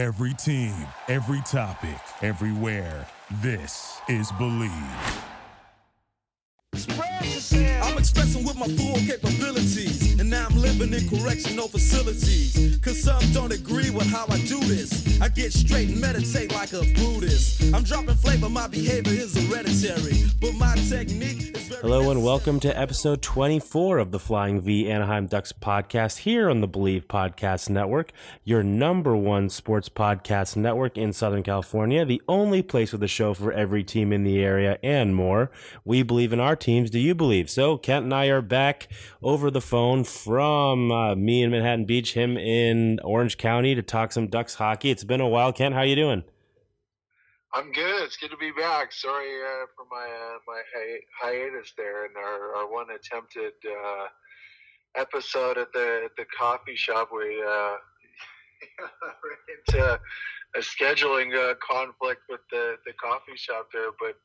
Every team, every topic, everywhere. This is Believe. I'm expressing with my full capabilities, now I'm living in correctional facilities. Cause some don't agree with how I do this. I get straight and meditate like a Buddhist. I'm dropping flavor, my behavior is hereditary, but my technique is very Hello and welcome to episode 24 of the Flying V Anaheim Ducks podcast here on the Believe Podcast Network, your number one sports podcast network in Southern California, the only place with a show for every team in the area and more. We believe in our teams. Do you believe? So Kent and I are back over the phone from uh, me in Manhattan Beach, him in Orange County to talk some Ducks hockey. It's been a while. Kent, how you doing? I'm good. It's good to be back. Sorry uh, for my uh, my hi- hiatus there and our, our one attempted uh, episode at the at the coffee shop. We uh, ran into a scheduling uh, conflict with the, the coffee shop there, but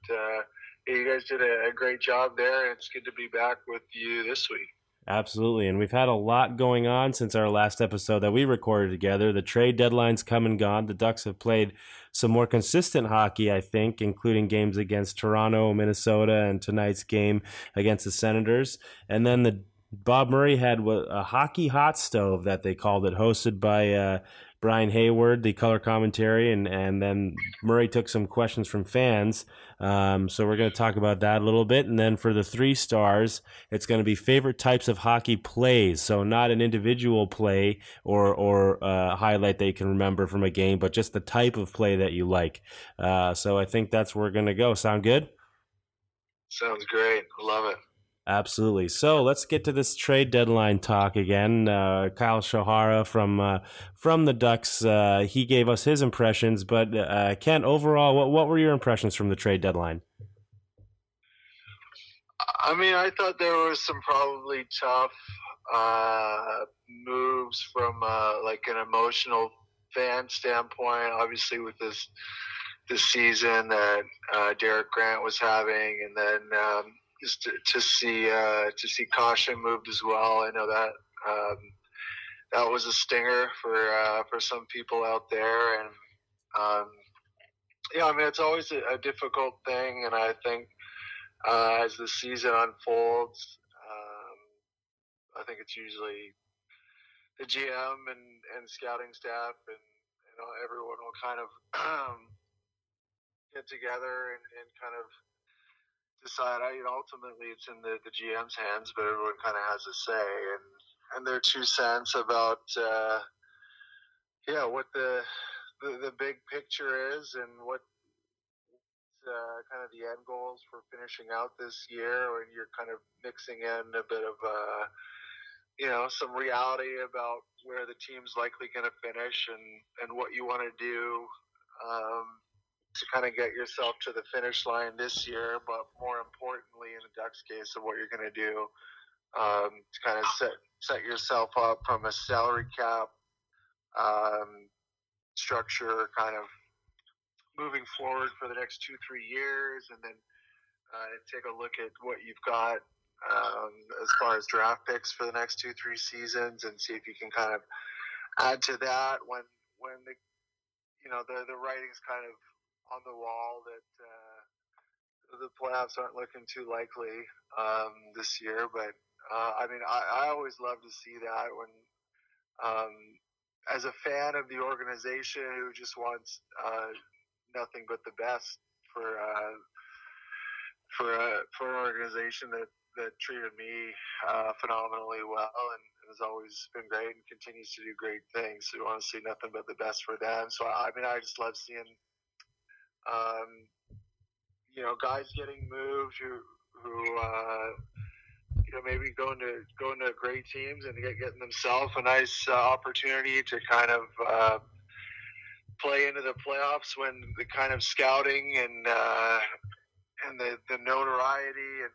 you guys did a, a great job there, and it's good to be back with you this week. Absolutely. And we've had a lot going on since our last episode that we recorded together. The trade deadline's come and gone. The Ducks have played some more consistent hockey, I think, including games against Toronto, Minnesota, and tonight's game against the Senators. And then the Bob Murray had a hockey hot stove that they called it, hosted by uh, Brian Hayward, the color commentary, and and then Murray took some questions from fans. Um, so we're going to talk about that a little bit, and then for the three stars, it's going to be favorite types of hockey plays. So not an individual play or or uh, highlight that you can remember from a game, but just the type of play that you like. Uh, so I think that's where we're going to go. Sound good? Sounds great. Love it. Absolutely. So let's get to this trade deadline talk again. Uh, Kyle Shohara from uh, from the Ducks, uh, he gave us his impressions. But uh, Kent, overall, what what were your impressions from the trade deadline? I mean, I thought there was some probably tough uh, moves from uh, like an emotional fan standpoint. Obviously, with this this season that uh, Derek Grant was having, and then um, just to, to see uh, to see Caution moved as well. I know that um, that was a stinger for uh, for some people out there, and um, yeah, I mean it's always a, a difficult thing, and I think uh, as the season unfolds, um, I think it's usually the GM and, and scouting staff and you know everyone will kind of get together and, and kind of decide. I, ultimately it's in the, the GM's hands, but everyone kind of has a say and and their two cents about uh, yeah what the, the the big picture is and what uh, kind of the end goals for finishing out this year, and you're kind of mixing in a bit of uh, you know some reality about where the team's likely going to finish and and what you want to do. Um, to kind of get yourself to the finish line this year, but more importantly, in the Ducks case, of what you're going to do um, to kind of set set yourself up from a salary cap um, structure, kind of moving forward for the next two three years, and then uh, take a look at what you've got um, as far as draft picks for the next two three seasons, and see if you can kind of add to that when when the you know the the writing's kind of on the wall that uh, the playoffs aren't looking too likely um, this year. But uh, I mean, I, I, always love to see that when, um, as a fan of the organization who just wants uh, nothing but the best for uh, for uh, for an organization that that treated me uh, phenomenally well and has always been great and continues to do great things. So we want to see nothing but the best for them. So I mean, I just love seeing um, you know, guys getting moved who who uh, you know maybe going to going to great teams and get, getting themselves a nice uh, opportunity to kind of uh, play into the playoffs when the kind of scouting and uh, and the, the notoriety and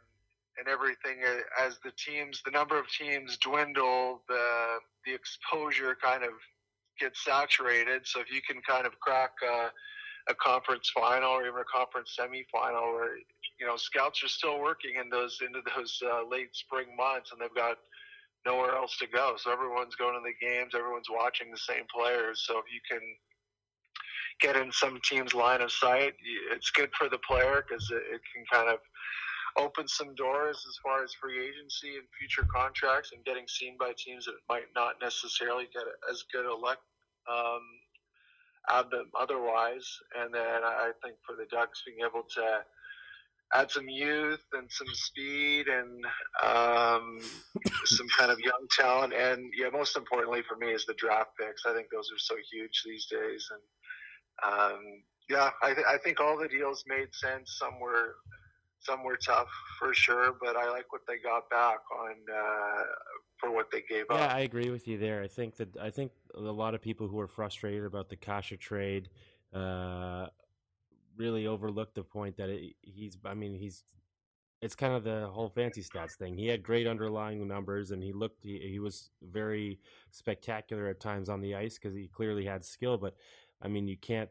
and everything as the teams the number of teams dwindle the the exposure kind of gets saturated. So if you can kind of crack uh, a conference final or even a conference semifinal where you know scouts are still working in those into those uh, late spring months and they've got nowhere else to go so everyone's going to the games everyone's watching the same players so if you can get in some team's line of sight. It's good for the player because it, it can kind of open some doors as far as free agency and future contracts and getting seen by teams that might not necessarily get as good a look um, them otherwise. And then I think for the Ducks being able to add some youth and some speed and um, some kind of young talent. And yeah, most importantly for me is the draft picks. I think those are so huge these days. And um, yeah, I, th- I think all the deals made sense. Some were some were tough for sure, but I like what they got back on uh, for what they gave yeah, up. Yeah, I agree with you there. I think that I think a lot of people who are frustrated about the Kase trade uh, really overlooked the point that it, he's. I mean, he's. It's kind of the whole fancy stats thing. He had great underlying numbers, and he looked. He, he was very spectacular at times on the ice because he clearly had skill. But I mean, you can't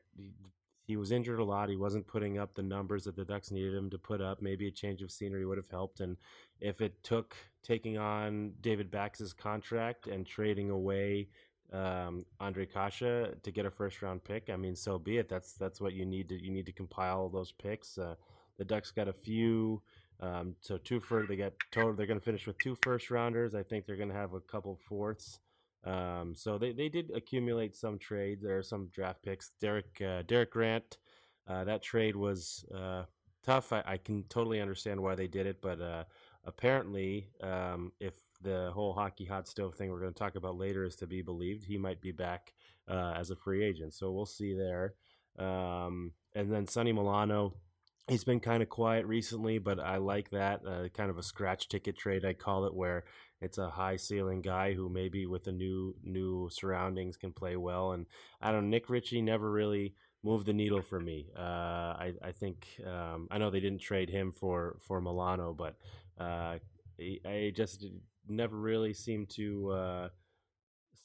he was injured a lot. He wasn't putting up the numbers that the Ducks needed him to put up. Maybe a change of scenery would have helped. And if it took taking on David Backes's contract and trading away um, Ondrej Kase to get a first round pick, I mean, so be it. That's that's what you need to you need to compile those picks. Uh, the Ducks got a few. Um, so two for they got total. They're going to finish with two first rounders. I think they're going to have a couple fourths. Um, so they, they did accumulate some trades. There are some draft picks. Derek uh, Derek Grant, uh, that trade was uh, tough. I, I, can totally understand why they did it, but uh, apparently, um, if the whole hockey hot stove thing we're going to talk about later is to be believed, he might be back uh, as a free agent. So we'll see there. Um, and then Sonny Milano, he's been kind of quiet recently, but I like that uh, kind of a scratch ticket trade. I call it where it's a high ceiling guy who maybe with the new new surroundings can play well. And I don't. know, Nick Ritchie never really moved the needle for me. Uh, I I think um, I know they didn't trade him for for Milano, but uh, I just never really seemed to. Uh,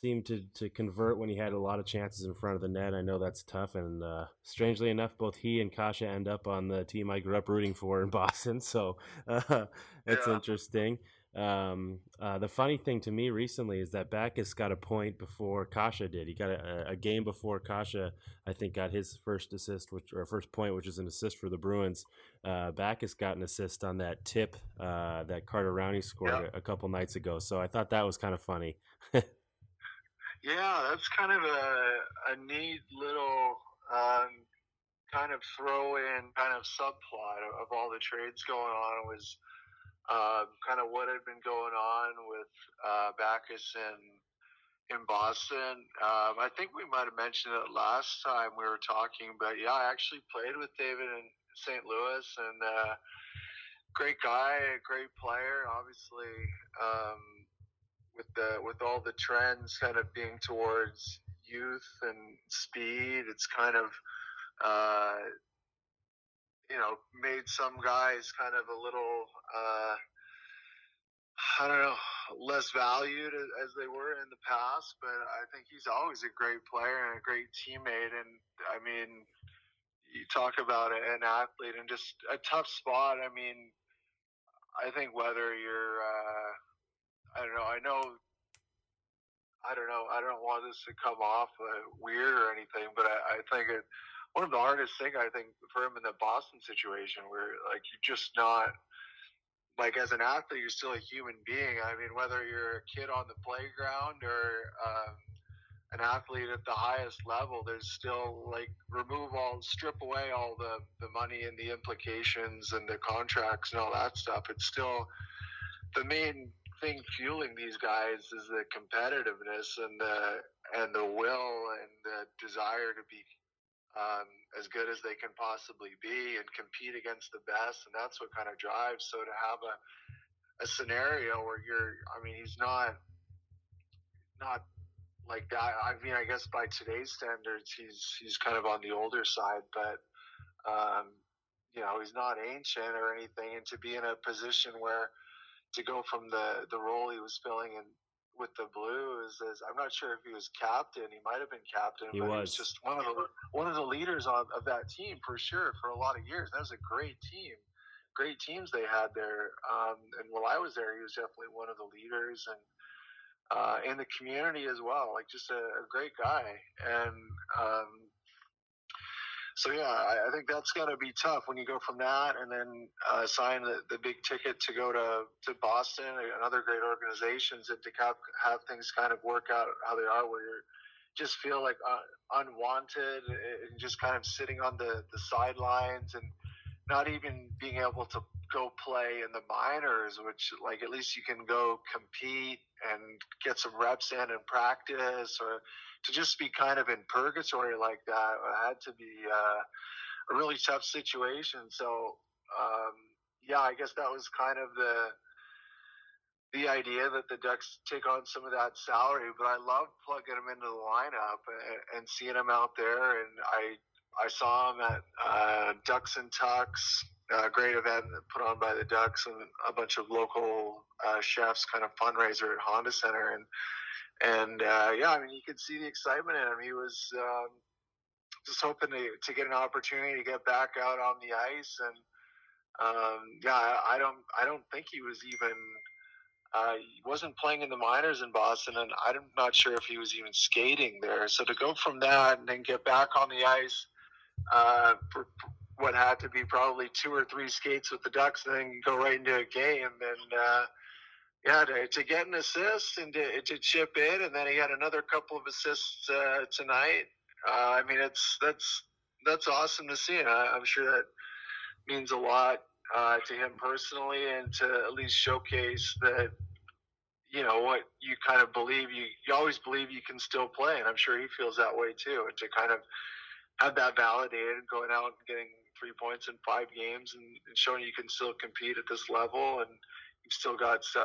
seemed to, to convert when he had a lot of chances in front of the net. I know that's tough, and uh, strangely enough, both he and Kase end up on the team I grew up rooting for in Boston. So uh, it's yeah. interesting. Um, uh, the funny thing to me recently is that Backes got a point before Kase did. He got a, a, game before Kase, I think, got his first assist, which or first point, which is an assist for the Bruins. Uh, Backes got an assist on that tip uh, that Carter Rowney scored a, a, couple nights ago. So I thought that was kind of funny. yeah, that's kind of a, a neat little um, kind of throw in kind of subplot of, of all the trades going on was – uh, kind of what had been going on with uh, Backes in in Boston. Um, I think we might have mentioned it last time we were talking, but yeah, I actually played with David in St. Louis, and uh, great guy, a great player. Obviously, um, with the with all the trends kind of being towards youth and speed, it's kind of uh, you know, made some guys kind of a little, uh, I don't know, less valued as they were in the past. But I think he's always a great player and a great teammate. And I mean, you talk about an athlete and just a tough spot. I mean, I think whether you're, uh, I don't know, I know I don't know. I don't want this to come off uh, weird or anything, but I, I think it one of the hardest thing I think for him in the Boston situation, where like you're just not like as an athlete, you're still a human being. I mean, whether you're a kid on the playground or um, an athlete at the highest level, there's still like remove all, strip away all the the money and the implications and the contracts and all that stuff. It's still the main thing fueling these guys is the competitiveness and the and the will and the desire to be um, as good as they can possibly be and compete against the best, and that's what kind of drives. So to have a a scenario where you're, I mean, he's not not like that. I mean, I guess by today's standards, he's he's kind of on the older side, but um, you know, he's not ancient or anything, and to be in a position where to go from the the role he was filling in with the Blues is I'm not sure if he was captain. He might have been captain. He was. he was. just one of the one of the leaders on, of that team for sure for a lot of years. That was a great team, great teams they had there. Um, and while I was there, he was definitely one of the leaders and uh, in the community as well. Like just a, a great guy. And um, so yeah, I, I think that's going to be tough when you go from that and then uh, sign the, the big ticket to go to, to Boston and other great organizations and to have, have things kind of work out how they are, where you just feel like uh, unwanted and just kind of sitting on the, the sidelines and not even being able to go play in the minors, which like at least you can go compete and get some reps in and practice or to just be kind of in purgatory like that had to be uh, a really tough situation. So um, yeah, I guess that was kind of the the idea that the Ducks take on some of that salary. But I love plugging him into the lineup and, and seeing him out there. And I I saw him at uh, Ducks and Tucks. A great event put on by the Ducks and a bunch of local uh, chefs, kind of fundraiser at Honda Center, and and uh, yeah, I mean, you could see the excitement in him. He was um, just hoping to, to get an opportunity to get back out on the ice, and um, yeah, I, I don't, I don't think he was even. Uh, he wasn't playing in the minors in Boston, and I'm not sure if he was even skating there. So to go from that and then get back on the ice uh, for what had to be probably two or three skates with the Ducks, and then go right into a game, and uh, yeah, to, to get an assist and to, to chip in, and then he had another couple of assists uh, tonight. Uh, I mean, it's that's that's awesome to see. And I, am sure that means a lot uh, to him personally, and to at least showcase that you know what you kind of believe. You you always believe you can still play, and I'm sure he feels that way too. And to kind of have that validated, going out and getting three points in five games, and, and showing you can still compete at this level, and you still got uh,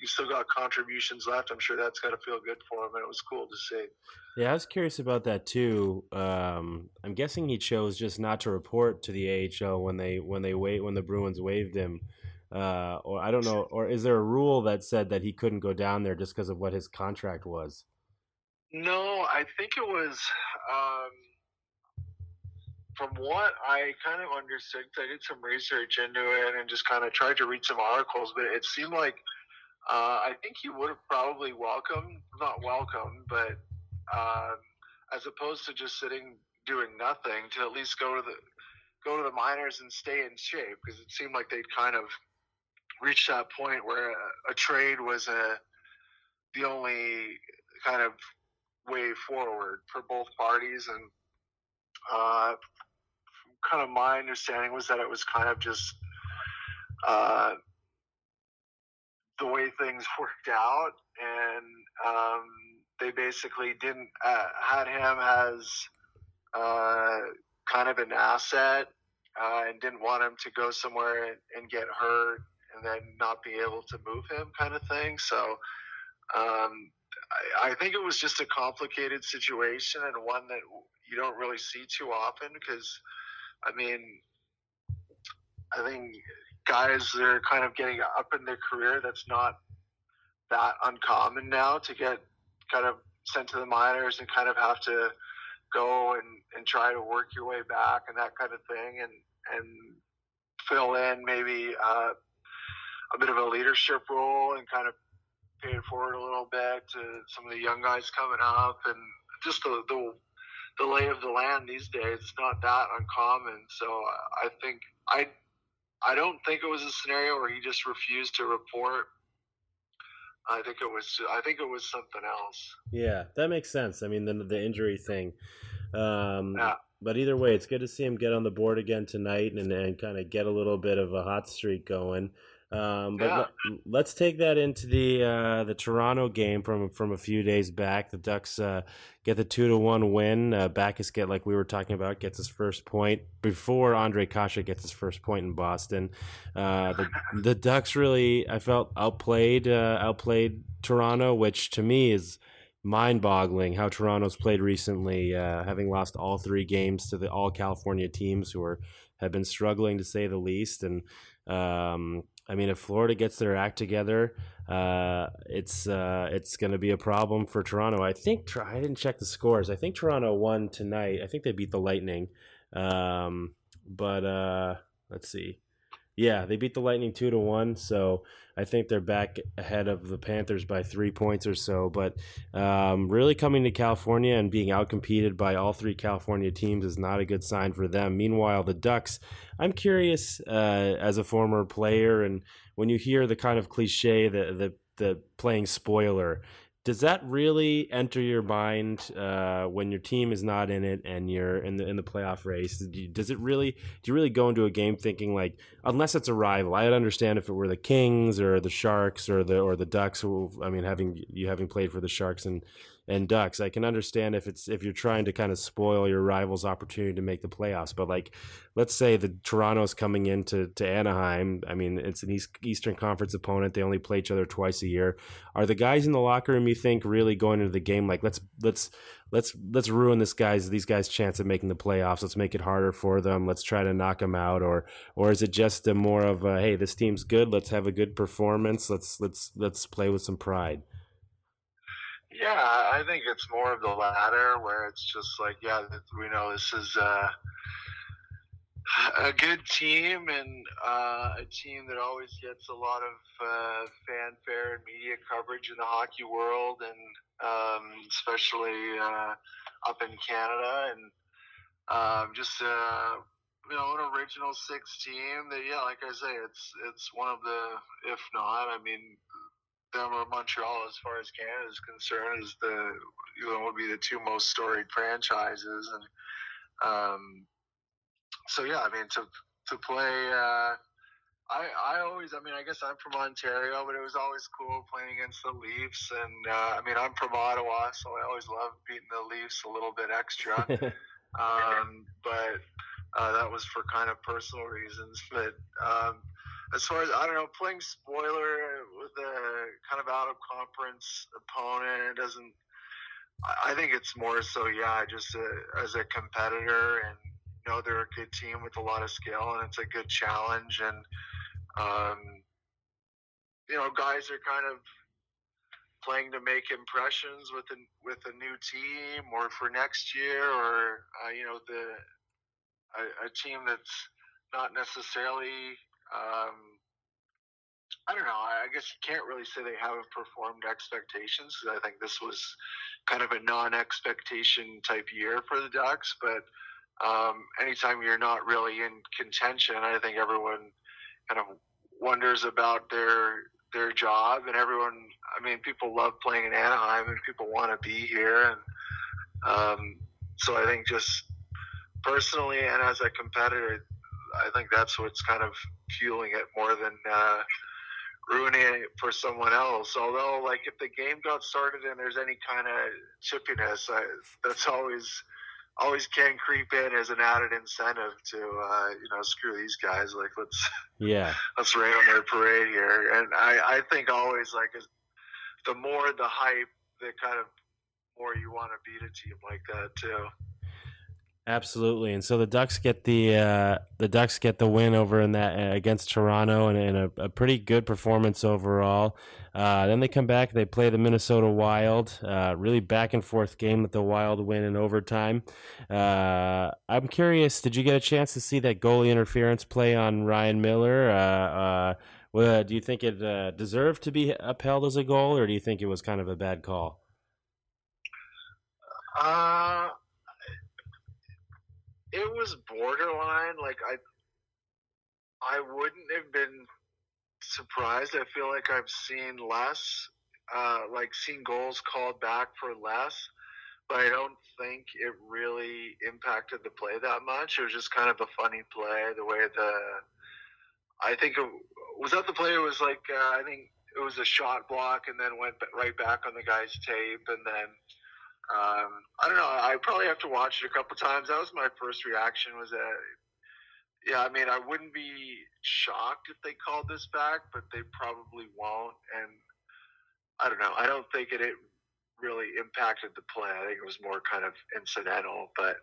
you still got contributions left. I'm sure that's got to feel good for him, and it was cool to see. Yeah, I was curious about that too. Um, I'm guessing he chose just not to report to the AHL when they when they wait when the Bruins waived him, uh, or I don't know, or is there a rule that said that he couldn't go down there just because of what his contract was? No, I think it was. Um, from what I kind of understood, I did some research into it and just kind of tried to read some articles, but it seemed like uh, I think he would have probably welcomed, not welcomed, but um, as opposed to just sitting doing nothing, to at least go to the go to the minors and stay in shape because it seemed like they'd kind of reached that point where a, a trade was a the only kind of way forward for both parties and uh, kind of my understanding was that it was kind of just uh, the way things worked out, and um, they basically didn't uh, had him as uh, kind of an asset, uh, and didn't want him to go somewhere and, and, get hurt, and then not be able to move him, kind of thing. So. Um, I, I think it was just a complicated situation and one that you don't really see too often because I mean, I think guys that are kind of getting up in their career, that's not that uncommon now to get kind of sent to the minors and kind of have to go and, and try to work your way back and that kind of thing and, and fill in maybe uh, a bit of a leadership role and kind of pay it forward a little bit to some of the young guys coming up and just the, the the lay of the land these days. It's not that uncommon. So I think I I don't think it was a scenario where he just refused to report. I think it was I think it was something else. Yeah, that makes sense. I mean the the injury thing. Um, yeah. But either way, it's good to see him get on the board again tonight and, and kind of get a little bit of a hot streak going. Um, but yeah. let, us take that into the uh, the Toronto game from from a few days back. The Ducks uh, get the two to one win. Uh, Backes get like we were talking about gets his first point before Andre Kase gets his first point in Boston. Uh, the the Ducks really I felt outplayed uh, outplayed Toronto, which to me is mind boggling how Toronto's played recently, uh, having lost all three games to the all California teams who are have been struggling to say the least and. Um, I mean, if Florida gets their act together, uh, it's uh, it's going to be a problem for Toronto. I think I didn't check the scores. I think Toronto won tonight. I think they beat the Lightning, um, but uh, let's see. Yeah, they beat the Lightning two to one, so I think they're back ahead of the Panthers by three points or so. But um, really coming to California and being outcompeted by all three California teams is not a good sign for them. Meanwhile, the Ducks, I'm curious uh, as a former player, and when you hear the kind of cliche, the the the playing spoiler, does that really enter your mind uh, when your team is not in it and you're in the in the playoff race? Does it really? Do you really go into a game thinking like, unless it's a rival? I'd understand if it were the Kings or the Sharks or the or the Ducks. Who, I mean, having you having played for the Sharks and and Ducks. I can understand if it's if you're trying to kind of spoil your rival's opportunity to make the playoffs. But like, let's say the Toronto's coming into to Anaheim. I mean, it's an East, Eastern Conference opponent. They only play each other twice a year. Are the guys in the locker room you think really going into the game like let's let's let's let's ruin this guys these guys' chance of making the playoffs. Let's make it harder for them. Let's try to knock them out, or or is it just a more of a hey, this team's good. Let's have a good performance. Let's let's let's play with some pride. Yeah, I think it's more of the latter, where it's just like, yeah, we know this is uh, a good team and uh, a team that always gets a lot of uh, fanfare and media coverage in the hockey world, and um, especially uh, up in Canada, and um, just uh, you know an original six team that, yeah, like I say, it's it's one of the, if not, I mean, them or Montreal, as far as Canada is concerned, is the you know would be the two most storied franchises, and um, so yeah, I mean to to play. Uh, I, I always, I mean, I guess I'm from Ontario, but it was always cool playing against the Leafs. And uh, I mean, I'm from Ottawa, so I always love beating the Leafs a little bit extra. um, but uh, that was for kind of personal reasons. But um, as far as I don't know, playing spoiler with a kind of out of conference opponent, it doesn't. I think it's more so, yeah, just a, as a competitor and you know they're a good team with a lot of skill and it's a good challenge and um, you know guys are kind of playing to make impressions with a with a new team or for next year or uh, you know the a, a team that's not necessarily um, I don't know. I guess you can't really say they haven't performed expectations I think this was kind of a non-expectation type year for the Ducks. But um, anytime you're not really in contention, I think everyone kind of wonders about their their job, and everyone. I mean, people love playing in Anaheim, and people want to be here, and um, so I think just personally and as a competitor, I think that's what's kind of fueling it more than uh, ruining it for someone else. Although, like, if the game got started and there's any kind of chippiness, I, that's always always can creep in as an added incentive to uh, you know screw these guys. Like, let's yeah, let's rain on their parade here. And I I think always like the more the hype, the kind of more you want to beat a team like that too. Absolutely, and so the Ducks get the uh, the Ducks get the win over in that uh, against Toronto, and, and a, a, pretty good performance overall. Uh, then they come back, they play the Minnesota Wild, uh, really back and forth game with the Wild win in overtime. Uh, I'm curious, did you get a chance to see that goalie interference play on Ryan Miller? Uh, do you think it deserved to be upheld as a goal, or do you think it was kind of a bad call? Uh it was borderline. Like I, I wouldn't have been surprised. I feel like I've seen less, uh, like seen goals called back for less, but I don't think it really impacted the play that much. It was just kind of a funny play. The way the, I think it was that the play. Was like uh, I think it was a shot block and then went right back on the guy's tape and then um, I don't know. I probably have to watch it a couple times. That was my first reaction. Was that yeah, I mean, I wouldn't be shocked if they called this back, but they probably won't. And I don't know. I don't think it, it really impacted the play. I think it was more kind of incidental. But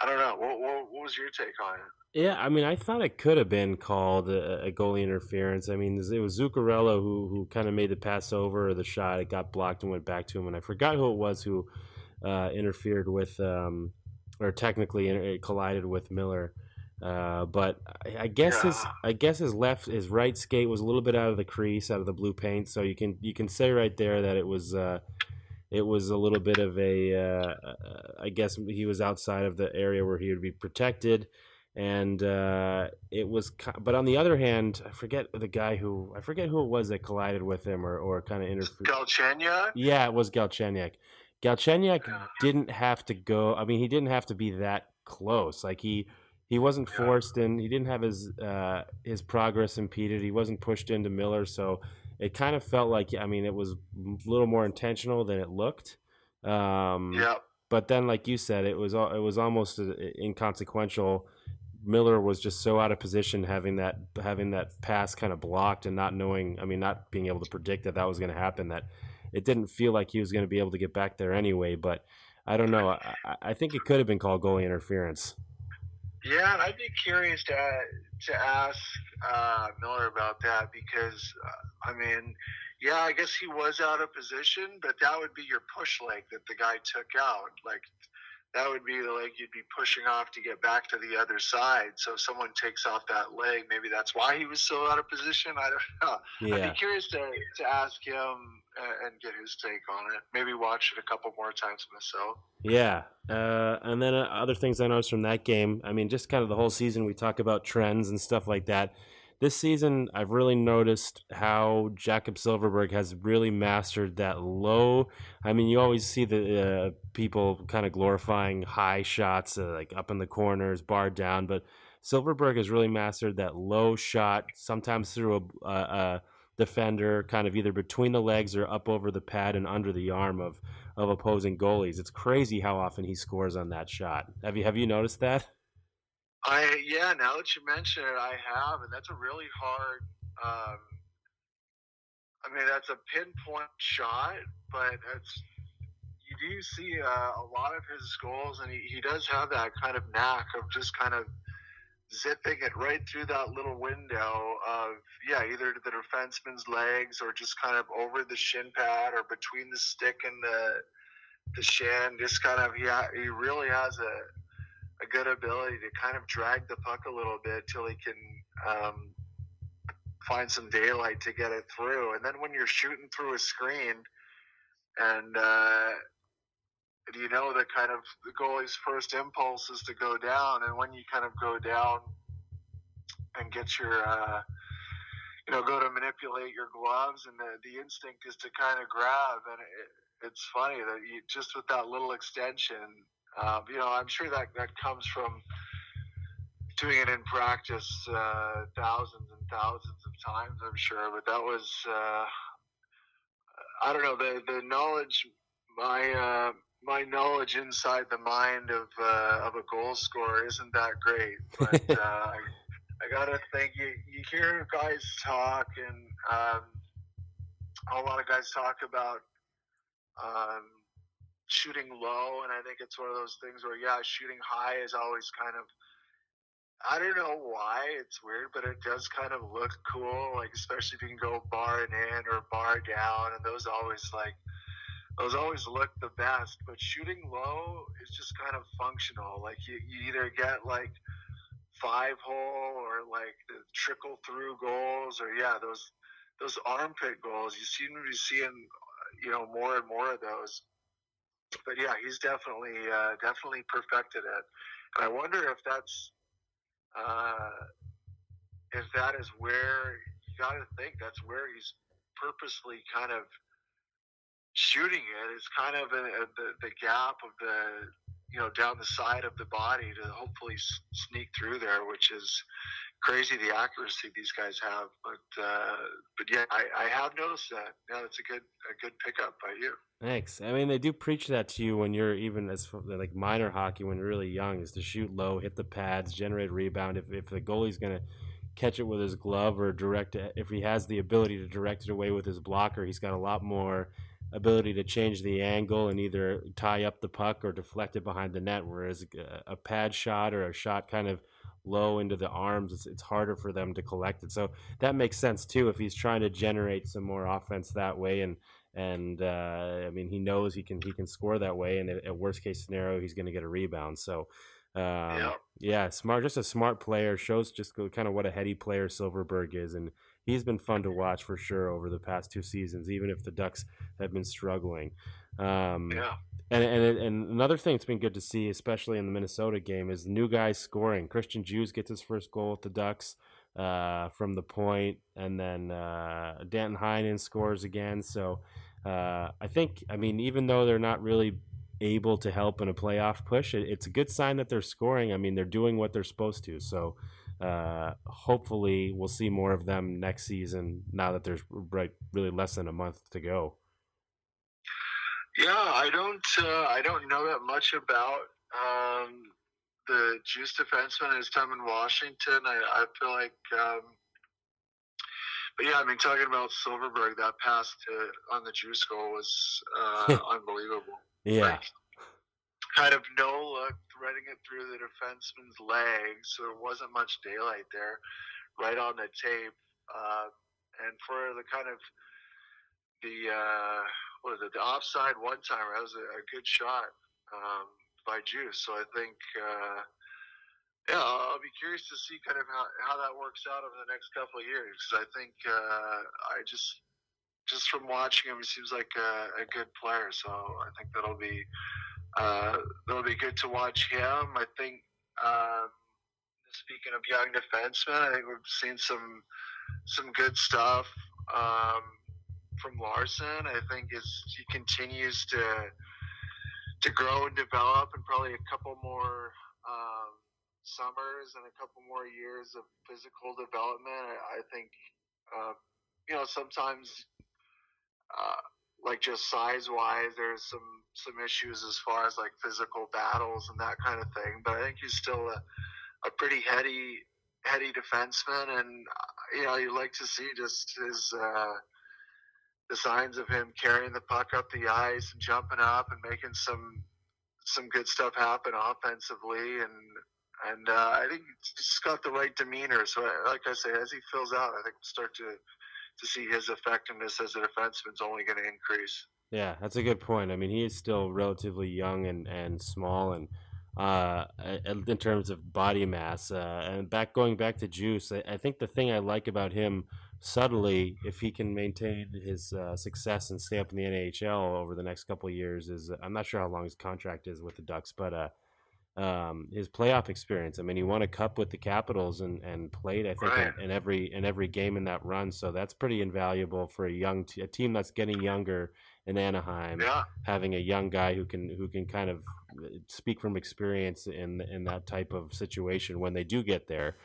I don't know. What, what, what was your take on it? Yeah, I mean, I thought it could have been called a, a goalie interference. I mean, it was Zuccarello who who kind of made the pass over or the shot. It got blocked and went back to him, and I forgot who it was who uh, interfered with, um, or technically inter- collided with Miller. Uh, but I, I guess yeah. his I guess his left his right skate was a little bit out of the crease, out of the blue paint. So you can you can say right there that it was uh, it was a little bit of a uh, I guess he was outside of the area where he would be protected, and uh, it was. But on the other hand, I forget the guy who I forget who it was that collided with him or or kind of interfered. Galchenyuk. Yeah, it was Galchenyuk. Galchenyuk yeah. didn't have to go. I mean, he didn't have to be that close. Like he he wasn't forced in. He didn't have his uh, his progress impeded. He wasn't pushed into Miller, so it kind of felt like I mean it was a little more intentional than it looked. Um, yeah. But then, like you said, it was it was almost uh, inconsequential. Miller was just so out of position, having that having that pass kind of blocked and not knowing. I mean, not being able to predict that that was going to happen. That it didn't feel like he was going to be able to get back there anyway. But I don't know. I, I think it could have been called goalie interference. Yeah, I'd be curious to to ask uh, Miller about that because uh, I mean, yeah, I guess he was out of position, but that would be your push leg that the guy took out. Like that would be the leg you'd be pushing off to get back to the other side. So if someone takes off that leg, maybe that's why he was so out of position. I don't know. Yeah. I'd be curious to, to ask him and get his take on it. Maybe watch it a couple more times myself. Yeah. Uh, and then uh, other things I noticed from that game, I mean, just kind of the whole season, we talk about trends and stuff like that this season, I've really noticed how Jakob Silfverberg has really mastered that low. I mean, you always see the uh, people kind of glorifying high shots, uh, like up in the corners, barred down, but Silfverberg has really mastered that low shot, sometimes through a, a, a, defender, kind of either between the legs or up over the pad and under the arm of of opposing goalies. It's crazy how often he scores on that shot. Have you have you noticed that? I yeah. Now that you mention it, I have, and that's a really hard. Um, I mean, that's a pinpoint shot, but you do see uh, a lot of his goals, and he, he does have that kind of knack of just kind of zipping it right through that little window of yeah, either to the defenseman's legs or just kind of over the shin pad or between the stick and the the shin. Just kind of yeah, he really has a a good ability to kind of drag the puck a little bit till he can um, find some daylight to get it through. And then when you're shooting through a screen, and uh, you know the kind of the goalie's first impulse is to go down, and when you kind of go down and get your uh, you know, go to manipulate your gloves, and the, the instinct is to kind of grab. And it, it's funny that you just with that little extension, um, you know, I'm sure that that comes from doing it in practice uh, thousands and thousands of times. I'm sure, but that was uh, I don't know the the knowledge my uh, my knowledge inside the mind of uh, of a goal scorer isn't that great. But uh, I, I gotta think you you hear guys talk and um, a lot of guys talk about. Um, shooting low, and I think it's one of those things where yeah, shooting high is always kind of I don't know why it's weird, but it does kind of look cool. Like especially if you can go bar and in or bar down, and those always like those always look the best. But shooting low is just kind of functional. Like you, you either get like five hole or like the trickle through goals, or yeah, those those armpit goals. You seem to be seeing uh, you know more and more of those but yeah, he's definitely uh, definitely perfected it. And I wonder if that's uh, if that is where you got to think that's where he's purposely kind of shooting it. it. Is kind of a, a, the the gap of the you know down the side of the body to hopefully sneak through there, which is crazy the accuracy these guys have. But uh, but yeah, I, I have noticed that. Yeah, it's a good a good pickup by you. Thanks. I mean, they do preach that to you when you're even as like minor hockey when you're really young is to shoot low, hit the pads, generate rebound. If if the goalie's gonna catch it with his glove or direct it, if he has the ability to direct it away with his blocker, he's got a lot more ability to change the angle and either tie up the puck or deflect it behind the net. Whereas a, a pad shot or a shot kind of low into the arms, it's, it's harder for them to collect it. So that makes sense too if he's trying to generate some more offense that way. And and uh, I mean he knows he can he can score that way. And at worst case scenario, he's going to get a rebound. So. Um, Yeah. yeah, smart, just a smart player. Shows just kind of what a heady player Silfverberg is, and he's been fun to watch for sure over the past two seasons, even if the Ducks have been struggling. Um, Yeah. And, and and another thing that's been good to see, especially in the Minnesota game, is new guys scoring. Christian Djoos gets his first goal with the Ducks uh, from the point, and then uh, Danton Heinen scores again. So uh, I think, I mean, even though they're not really able to help in a playoff push, it, it's a good sign that they're scoring. I mean, they're doing what they're supposed to. So uh, hopefully, we'll see more of them next season. Now that there's right, really less than a month to go. Yeah, I don't. Uh, I don't know that much about um, the Djoos defenseman at his time in Washington. I, I feel like, um, but yeah, I mean, talking about Silfverberg, that pass to on the Djoos goal was uh, unbelievable. Yeah. Like, kind of no look, threading it through the defenseman's legs. So there wasn't much daylight there, right on the tape. Uh, and for the kind of the uh, what is it, the offside one timer, that was a, a good shot um, by Djoos. So I think. Uh, yeah, I'll be curious to see kind of how, how that works out over the next couple of years. Because I think uh, I just just from watching him, he seems like a, a good player. So I think that'll be uh, that'll be good to watch him. I think um, speaking of young defensemen, I think we've seen some some good stuff um, from Larsson. I think as he continues to to grow and develop, and probably a couple more. Um, summers and a couple more years of physical development. I, I think, uh, you know, sometimes, uh, like just size wise, there's some some issues as far as like physical battles and that kind of thing. But I think he's still a, a pretty heady heady defenseman, and uh, you know, you like to see just his. Uh, the signs of him carrying the puck up the ice and jumping up and making some some good stuff happen offensively and and uh, I think he's got the right demeanor. So, like I say, as he fills out, I think we'll start to to see his effectiveness as a defenseman is only going to increase. Yeah, that's a good point. I mean, he is still relatively young and, and small, and uh, in terms of body mass. Uh, and back going back to Djoos, I, I, think the thing I like about him subtly, if he can maintain his uh, success and stay up in the NHL over the next couple of years, is I'm not sure how long his contract is with the Ducks, but uh, um, his playoff experience. I mean, he won a cup with the Capitals and, and played, I think, right. in, in, every in every game in that run. So that's pretty invaluable for a young t- a team that's getting younger in Anaheim. Yeah. having a young guy who can who can kind of uh, speak from experience in in that type of situation when they do get there.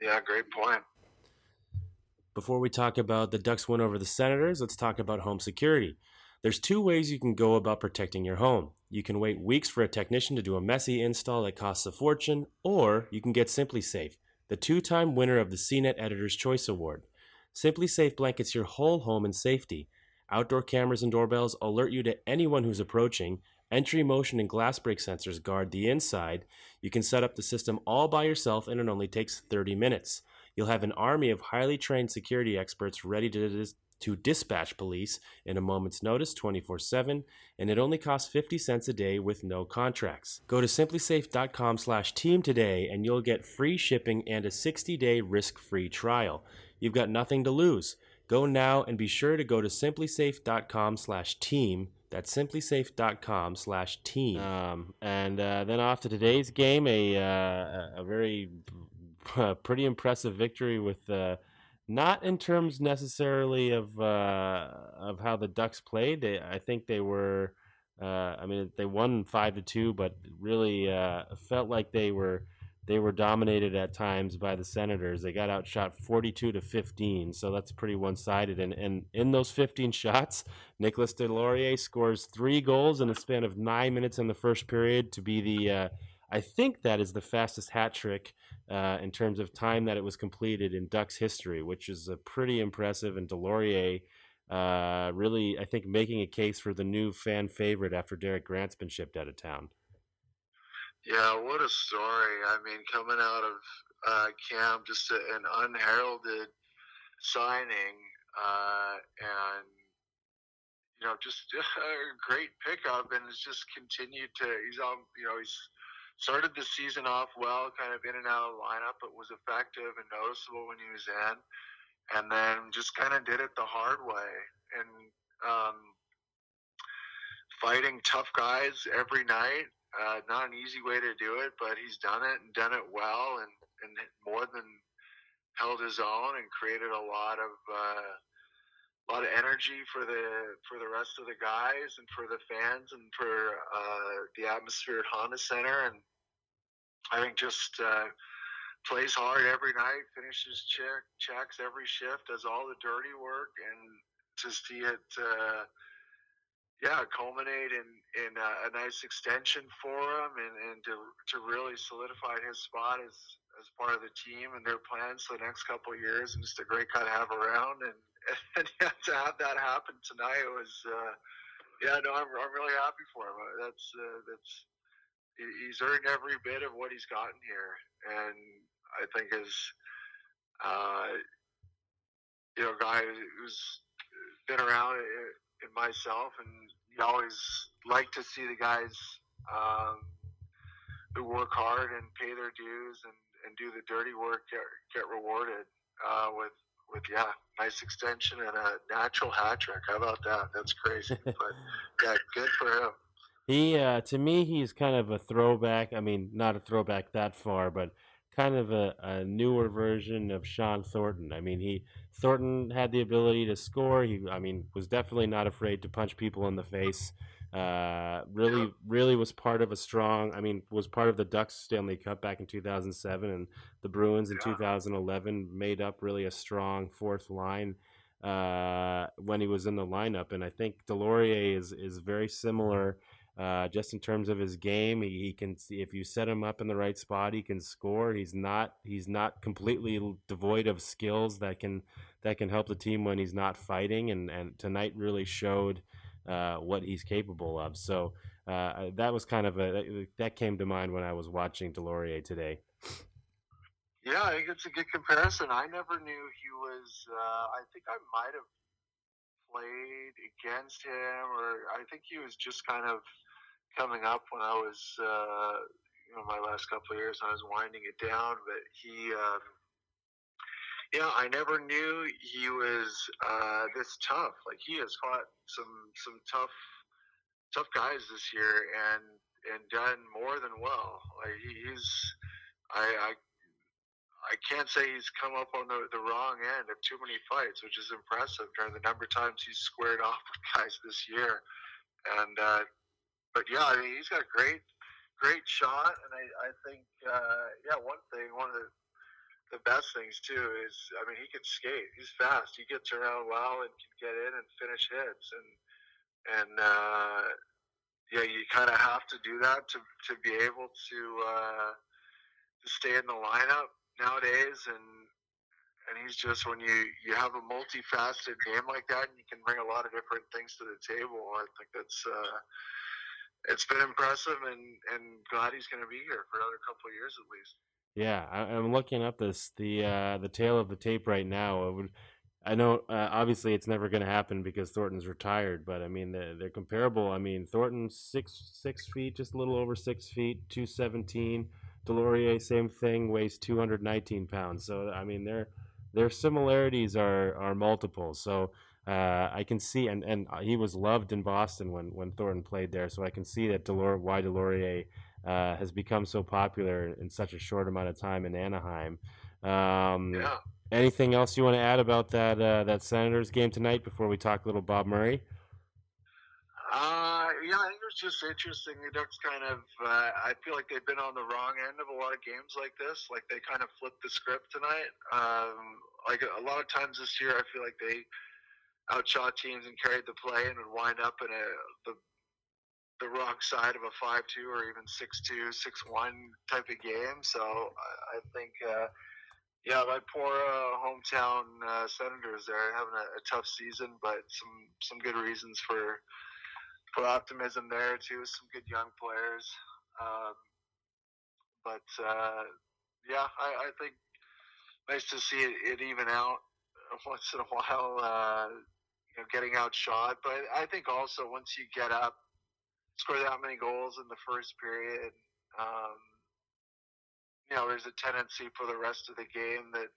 Yeah, great point. Before we talk about the Ducks win over the Senators, let's talk about home security. There's two ways you can go about protecting your home. You can wait weeks for a technician to do a messy install that costs a fortune, or you can get SimpliSafe, the two time winner of the CNET Editor's Choice Award. SimpliSafe blankets your whole home in safety. Outdoor cameras and doorbells alert you to anyone who's approaching. Entry motion and glass break sensors guard the inside. You can set up the system all by yourself and it only takes 30 minutes. You'll have an army of highly trained security experts ready to dis- to dispatch police in a moment's notice 24 7 and it only costs 50 cents a day with no contracts. Go to simplisafe.com slash team today and you'll get free shipping and a 60-day risk-free trial. You've got nothing to lose. Go now and be sure to go to simplisafe.com slash team. That's simplisafe.com slash team. Um, and uh, then off to today's game a, uh, a very uh, pretty impressive victory with uh, not in terms necessarily of uh, of how the Ducks played. They, I think they were. Uh, I mean, they won five to two, but really uh, felt like they were they were dominated at times by the Senators. They got outshot forty two to fifteen, so that's pretty one sided. And and in those fifteen shots, Nicolas Deslauriers scores three goals in a span of nine minutes in the first period to be the. I think that is the fastest hat trick uh, in terms of time that it was completed in Ducks history, which is a pretty impressive. And Deslauriers uh, really, I think, making a case for the new fan favorite after Derek Grant's been shipped out of town. Yeah, what a story! I mean, coming out of uh, camp, just a, an unheralded signing, uh, and you know, just a great pickup, and it's just continued to. He's on, you know, he's started the season off well, kind of in and out of the lineup, but was effective and noticeable when he was in, and then just kind of did it the hard way and um, fighting tough guys every night. Uh, not an easy way to do it, but he's done it and done it well, and and more than held his own and created a lot of. Uh, a lot of energy for the for the rest of the guys and for the fans and for uh, the atmosphere at Honda Center. And I think just uh, plays hard every night, finishes check checks every shift, does all the dirty work, and to see it. Uh, yeah, culminate in in a, a nice extension for him, and, and to to really solidify his spot as as part of the team and their plans for the next couple years, and just a great guy to have around. And and yeah, to have that happen tonight was, uh, yeah, no, I'm, I'm really happy for him. That's uh, that's he's earned every bit of what he's gotten here, and I think as uh, you know, guy who's been around in myself, and you always like to see the guys um, who work hard and pay their dues and, and do the dirty work get, get rewarded uh, with with yeah, nice extension and a natural hat trick. How about that? That's crazy. but yeah, good for him. He uh, to me, he's kind of a throwback. I mean, not a throwback that far, but kind of a, a newer version of Shawn Thornton. I mean, he Thornton had the ability to score. He, I mean, was definitely not afraid to punch people in the face. Uh, really, really was part of a strong. I mean, was part of the Ducks Stanley Cup back in 2007, and the Bruins in yeah. 2011 made up really a strong fourth line uh, when he was in the lineup. And I think Deslauriers is is very similar. Uh, just in terms of his game, he, he, can see if you set him up in the right spot, he can score. He's not he's not completely devoid of skills that can that can help the team when he's not fighting. And and tonight really showed uh, what he's capable of. So uh, that was kind of a that came to mind when I was watching Deslauriers today. Yeah, I think it's a good comparison. I never knew he was. Uh, I think I might have played against him, or I think he was just kind of coming up when I was, uh, you know, my last couple of years. I was winding it down, but he. Um, yeah, I never knew he was uh, this tough. Like he has fought some some tough tough guys this year and and done more than well. Like he's I, I I can't say he's come up on the, the wrong end of too many fights, which is impressive during the number of times he's squared off with guys this year. And uh, but yeah, I mean he's got great great shot, and I I think uh, yeah one thing one of the the best things too is I mean he can skate. He's fast. He gets around well and can get in and finish hits and and uh, yeah, you kind of have to do that to to be able to uh, to stay in the lineup nowadays. And and he's just when you you have a multifaceted game like that, and you can bring a lot of different things to the table. I think that's. Uh, it's been impressive, and, and glad he's going to be here for another couple of years at least. Yeah, I, am looking up this the uh, the tail of the tape right now. I, Would, I know uh, obviously it's never going to happen because Thornton's retired, but I mean they're, they're, comparable. I mean Thornton's six six feet, just a little over six feet, two seventeen. Deslauriers, same thing, weighs two hundred nineteen pounds. So I mean their their similarities are are multiple. So uh, I can see, and and he was loved in Boston when when Thornton played there. So I can see that Delor why Deslauriers uh, has become so popular in such a short amount of time in Anaheim. Um, yeah. Anything else you want to add about that uh, that Senators game tonight before we talk a little Bob Murray? Uh, yeah, I think it was just interesting. The Ducks kind of, uh, I feel like they've been on the wrong end of a lot of games like this. Like they kind of flipped the script tonight. Um, like a lot of times this year, I feel like they outshot teams and carried the play and would wind up in a the the wrong side of a five-two or even six-two, six-one type of game. So I, I think, uh, yeah, my poor uh, hometown uh, Senators are having a, a, tough season, but some some good reasons for for optimism there too. Some good young players, um, but uh, yeah, I, I, think nice to see it, it, even out once in a while. Uh, you know, getting outshot, but I think also once you get up score that many goals in the first period. Um, you know, there's a tendency for the rest of the game that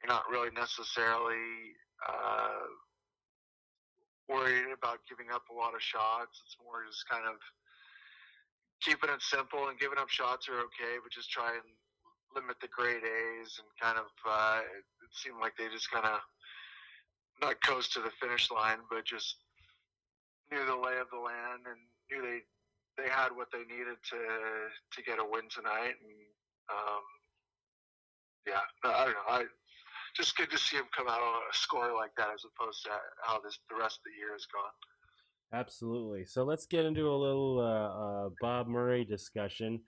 you're not really necessarily uh, worried about giving up a lot of shots. It's more just kind of keeping it simple and giving up shots are okay, but just try and limit the grade A's and kind of uh, it, seemed like they just kind of not coast to the finish line, but just knew the lay of the land and knew they they had what they needed to to get a win tonight. And um, yeah, I don't know. I just good to see him come out on a score like that as opposed to how this the rest of the year has gone. Absolutely. So let's get into a little uh, uh, Bob Murray discussion.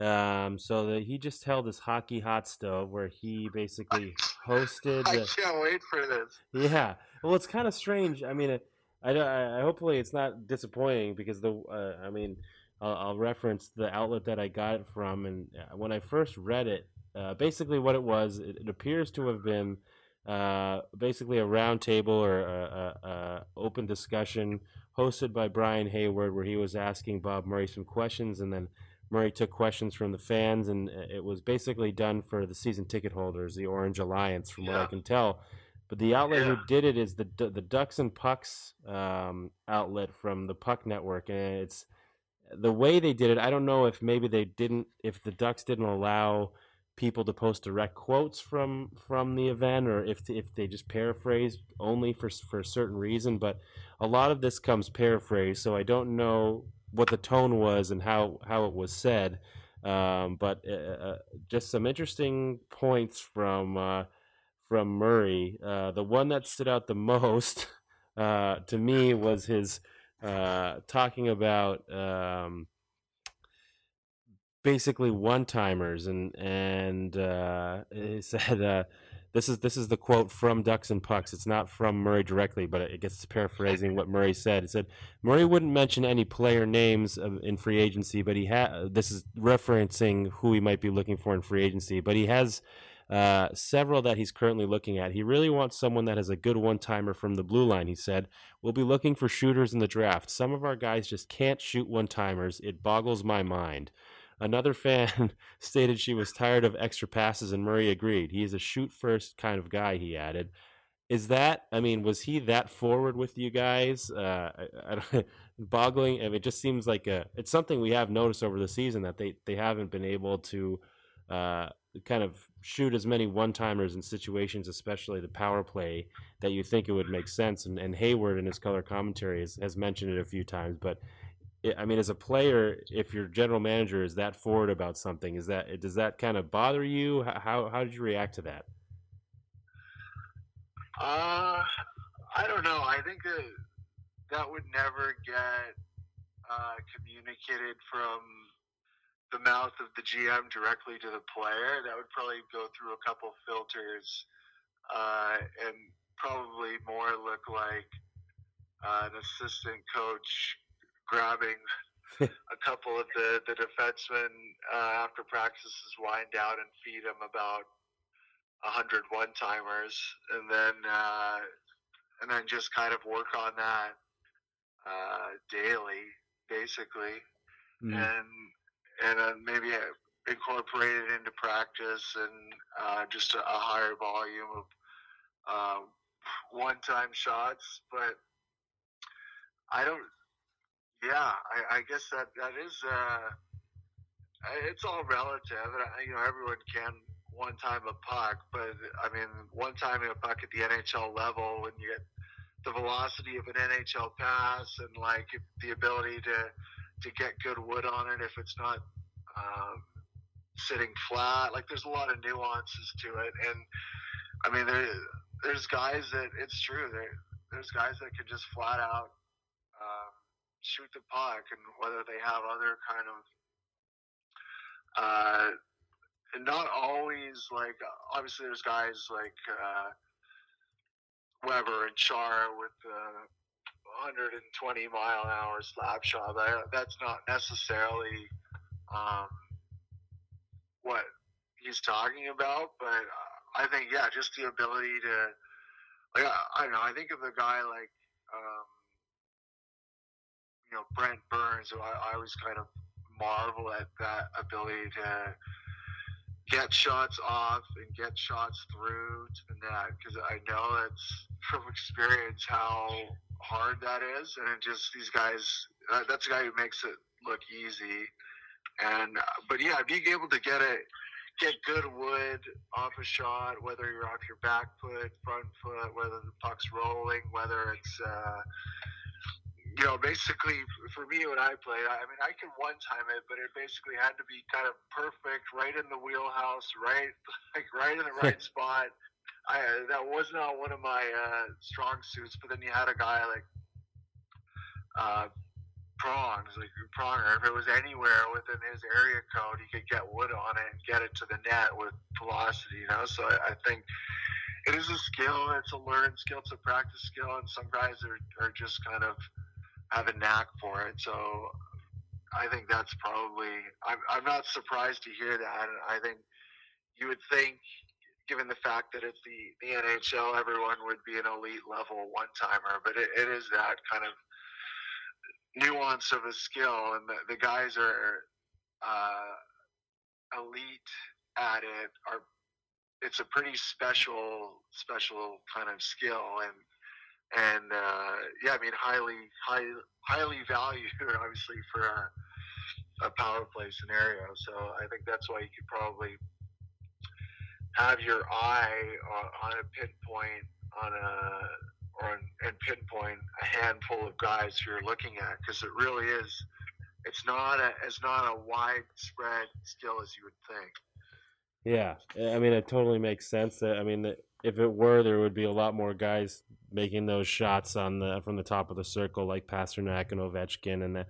Um, so that he just held his hockey hot stove where he basically hosted. I can't wait for this. Yeah. Well, it's kind of strange. I mean, I, I, I hopefully it's not disappointing because the uh, I mean, I'll, I'll, reference the outlet that I got it from, and uh, when I first read it, uh, basically what it was, it, it appears to have been uh, basically a roundtable or a, a, a, open discussion hosted by Brian Hayward, where he was asking Bob Murray some questions, and then Murray took questions from the fans, and it was basically done for the season ticket holders, the Orange Alliance, from yeah. what I can tell. But the outlet yeah. who did it is the the Ducks and Pucks um, outlet from the Puck Network, and it's the way they did it. I don't know if maybe they didn't, if the Ducks didn't allow people to post direct quotes from from the event, or if if they just paraphrase only for for a certain reason. But a lot of this comes paraphrased, so I don't know what the tone was and how how it was said. Um, but uh, uh just some interesting points from uh, from Murray. Uh, the one that stood out the most uh, to me was his uh, talking about. Um, basically one timers and and uh, he said uh, this is this is the quote from Ducks and Pucks. It's not from Murray directly, but I guess it's paraphrasing what Murray said. It said Murray wouldn't mention any player names in free agency, but he had this is referencing who he might be looking for in free agency, but he has. Uh, several that he's currently looking at. He really wants someone that has a good one timer from the blue line, he said. We'll be looking for shooters in the draft. Some of our guys just can't shoot one timers. It boggles my mind. Another fan stated she was tired of extra passes, and Murray agreed. He is a shoot first kind of guy, he added. Is that, I mean, was he that forward with you guys? Uh, I, I boggling. I mean, it just seems like a, it's something we have noticed over the season that they, they haven't been able to uh, kind of shoot as many one timers in situations, especially the power play, that you think it would make sense. And, and Hayward in his color commentary has, has mentioned it a few times, but I mean, as a player, if your general manager is that forward about something, is that does that kind of bother you? How how did you react to that? Uh, I don't know. I think that that would never get uh, communicated from the mouth of the GM directly to the player. That would probably go through a couple filters uh, and probably more look like uh, an assistant coach grabbing a couple of the, the defensemen uh, after practices wind down and feed them about a hundred one timers, and then uh, and then just kind of work on that uh, daily, basically, mm. and and then maybe incorporate it into practice and uh, just a, a, higher volume of uh, one-time shots. But I don't yeah, I, I guess that that is. Uh, it's all relative. You know, everyone can one time a puck, but I mean, one time a puck at the NHL level, when you get the velocity of an NHL pass and like the ability to to get good wood on it if it's not um, sitting flat. Like there's a lot of nuances to it, and I mean there there's guys that it's true there there's guys that can just flat out um, shoot the puck and whether they have other kind of uh, and not always like obviously there's guys like uh, Weber and Char with uh, 120 mile an hour slap shot. That, that's not necessarily um, what he's talking about, but I think yeah, just the ability to like I, I don't know. I think of a guy like um, you know Brent Burns, who I, I always kind of marvel at that ability to get shots off and get shots through to the net because I know that's from experience how hard that is, and it just these guys. Uh, that's a guy who makes it look easy, and but yeah, being able to get it, get good wood off a shot, whether you're off your back foot, front foot, whether the puck's rolling, whether it's. Uh, you know, basically for me when I played, I mean, I could one time it, but it basically had to be kind of perfect, right in the wheelhouse, right, like right in the right spot. I that was not one of my uh, strong suits, but then you had a guy like uh, prongs, like Pronger. If it was anywhere within his area code, he could get wood on it and get it to the net with velocity. You know, so I, I think it is a skill. It's a learned skill. It's a practice skill, and some guys are are just kind of have a knack for it. So I think that's probably. I'm, I'm not surprised to hear that. I think you would think, given the fact that it's the, the NHL, everyone would be an elite level one timer, but it, it is that kind of nuance of a skill, and the, the guys are uh, elite at it. Are it's a pretty special, special kind of skill, and and uh, yeah, I mean, highly, high, highly valued, obviously, for a, a, power play scenario. So I think that's why you could probably have your eye on, on a pinpoint on a or and pinpoint a handful of guys who you're looking at because it really is. It's not a it's not a widespread skill as you would think. Yeah, I mean, it totally makes sense. that I mean, if it were, there would be a lot more guys making those shots on the from the top of the circle, like Pastrnak and Ovechkin, and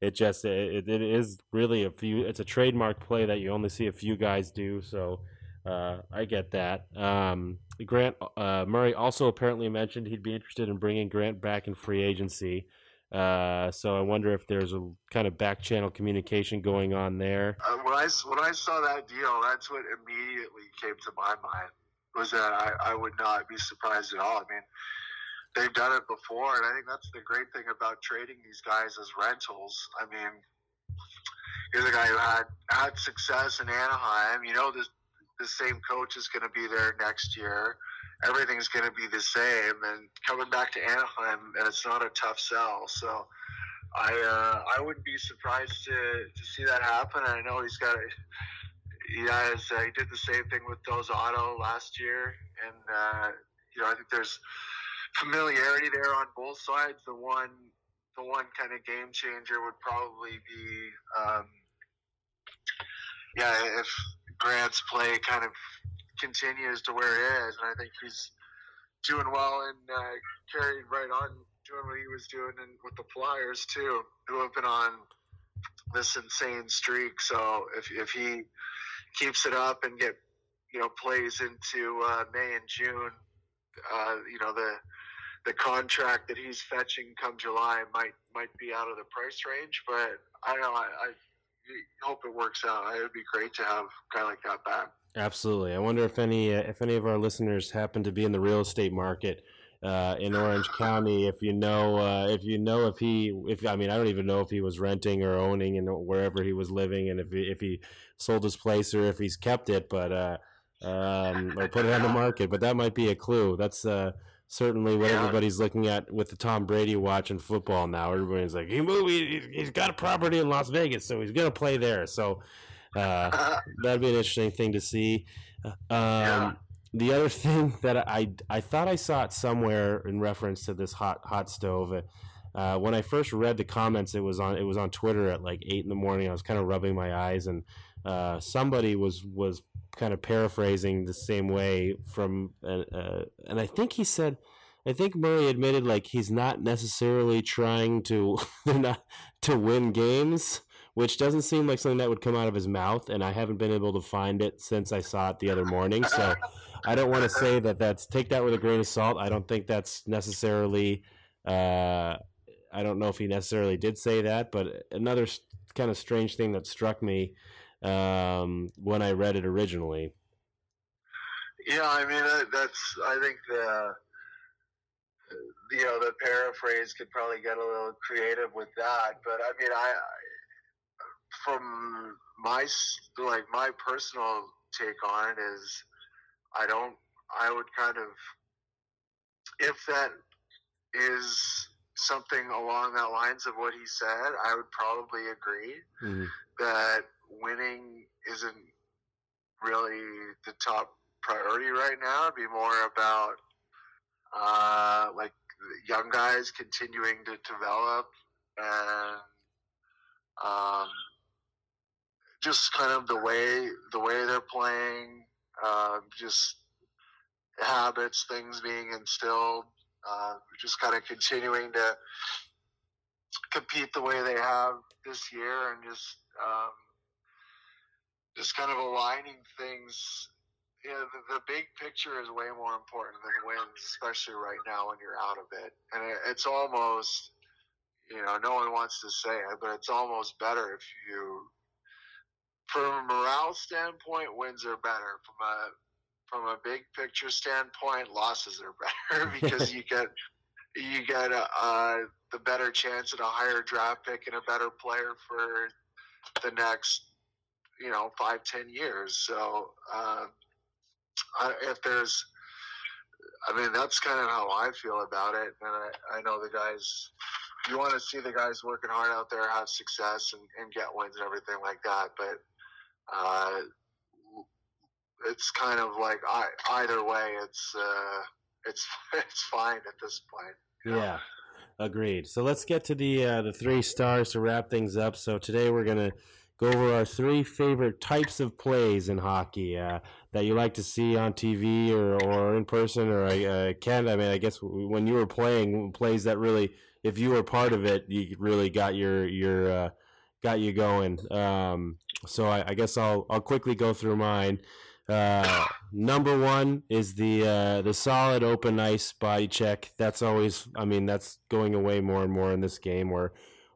it just it, it is really a few. It's a trademark play that you only see a few guys do. So uh, I get that. Um, Grant uh, Murray also apparently mentioned he'd be interested in bringing Grant back in free agency. Uh, so I wonder if there's a kind of back channel communication going on there. Uh, when I when I saw that deal, that's what immediately came to my mind was that I, I would not be surprised at all. I mean, they've done it before, and I think that's the great thing about trading these guys as rentals. I mean, here's a guy who had had success in Anaheim. You know, this the same coach is going to be there next year. Everything's going to be the same, and coming back to Anaheim, and it's not a tough sell. So. I uh, I wouldn't be surprised to, to see that happen. I know he's got he has uh, he did the same thing with Del Zotto last year, and uh, you know I think there's familiarity there on both sides. The one, the one kind of game changer would probably be, um, yeah, if Grant's play kind of continues to where it is, and I think he's doing well and uh, carried right on doing what he was doing and with the Flyers too, who have been on this insane streak. So if if he keeps it up and get you know plays into uh, May and June, uh, you know the the contract that he's fetching come July might might be out of the price range, but I don't know. I, I hope it works out. It would be great to have a guy like that back. Absolutely. I wonder if any uh, if any of our listeners happen to be in the real estate market uh, in Orange County. If you know, uh, if you know if he, if I mean, I don't even know if he was renting or owning and wherever he was living, and if he, if he sold his place or if he's kept it, but uh, um, or put it on the market. But that might be a clue. That's uh, certainly what yeah. everybody's looking at with the Tom Brady watching football now. Everybody's like, he moved, he, has got a property in Las Vegas, so he's gonna play there. So uh, that'd be an interesting thing to see. Uh, um, yeah the other thing that I I thought I saw it somewhere in reference to this hot hot stove. Uh, when I first read the comments, it was on it was on Twitter at like eight in the morning. I was kind of rubbing my eyes, and uh, somebody was was kind of paraphrasing the same way from, uh, uh and I think he said, I think Murray admitted like he's not necessarily trying to not to win games which doesn't seem like something that would come out of his mouth. And I haven't been able to find it since I saw it the other morning. So I don't want to say that that's take that with a grain of salt. I don't think that's necessarily. Uh, I don't know if he necessarily did say that, but another kind of strange thing that struck me um, when I read it originally. Yeah, I mean that's. I think the you know the paraphrase could probably get a little creative with that, but I mean I from my like my personal take on it is I don't. I would kind of if that is something along that lines of what he said, I would probably agree Mhm. that winning isn't really the top priority right now. It'd be more about uh, like young guys continuing to develop and um, just kind of the way the way they're playing, uh, just habits, things being instilled, uh, just kind of continuing to compete the way they have this year, and just um, just kind of aligning things. Yeah, the, the big picture is way more important than wins, especially right now when you're out of it. And it, it's almost, you know, no one wants to say it, but it's almost better if you, from a morale standpoint, wins are better. From a from a big picture standpoint, losses are better because you get you get a, uh, the better chance at a higher draft pick and a better player for the next, you know, five ten years. So uh, I, if there's, I mean, that's kind of how I feel about it, and I, I know the guys. You want to see the guys working hard out there, have success, and, and get wins and everything like that. But uh, it's kind of like I, either way, it's uh, it's it's fine at this point. Yeah, agreed. So let's get to the uh, the three stars to wrap things up. So today we're gonna go over our three favorite types of plays in hockey uh, that you like to see on TV or, or in person. Or uh, Ken, I mean, I guess when you were playing plays that really, if you were part of it, you really got your your uh, got you going. Um, so I, I guess I'll I'll quickly go through mine. Uh, number one is the uh, the solid open ice body check. That's always, I mean, that's going away more and more in this game, or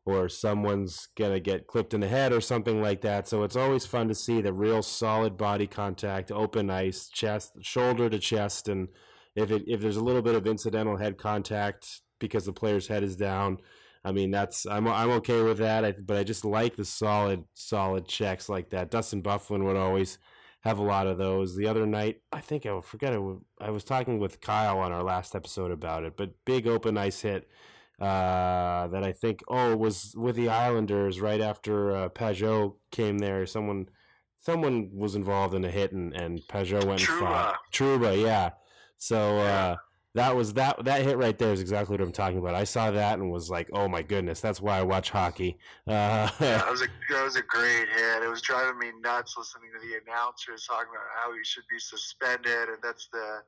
or someone's gonna get clipped in the head or something like that. So it's always fun to see the real solid body contact, open ice, chest, shoulder to chest, and if it if there's a little bit of incidental head contact because the player's head is down. I mean, that's I'm I'm okay with that. I, but I just like the solid solid checks like that. Dustin Byfuglien would always have a lot of those. The other night, I think I forget. I was talking with Kyle on our last episode about it, but big open ice hit uh, that I think oh was with the Islanders right after uh, Pageau came there. Someone someone was involved in a hit and and Pageau went and Trouba. Truba, yeah. So uh, that was that that hit right there is exactly what I'm talking about. I saw that and was like, oh my goodness, that's why I watch hockey. Uh, That was a that was a great hit. It was driving me nuts listening to the announcers talking about how he should be suspended, and that's the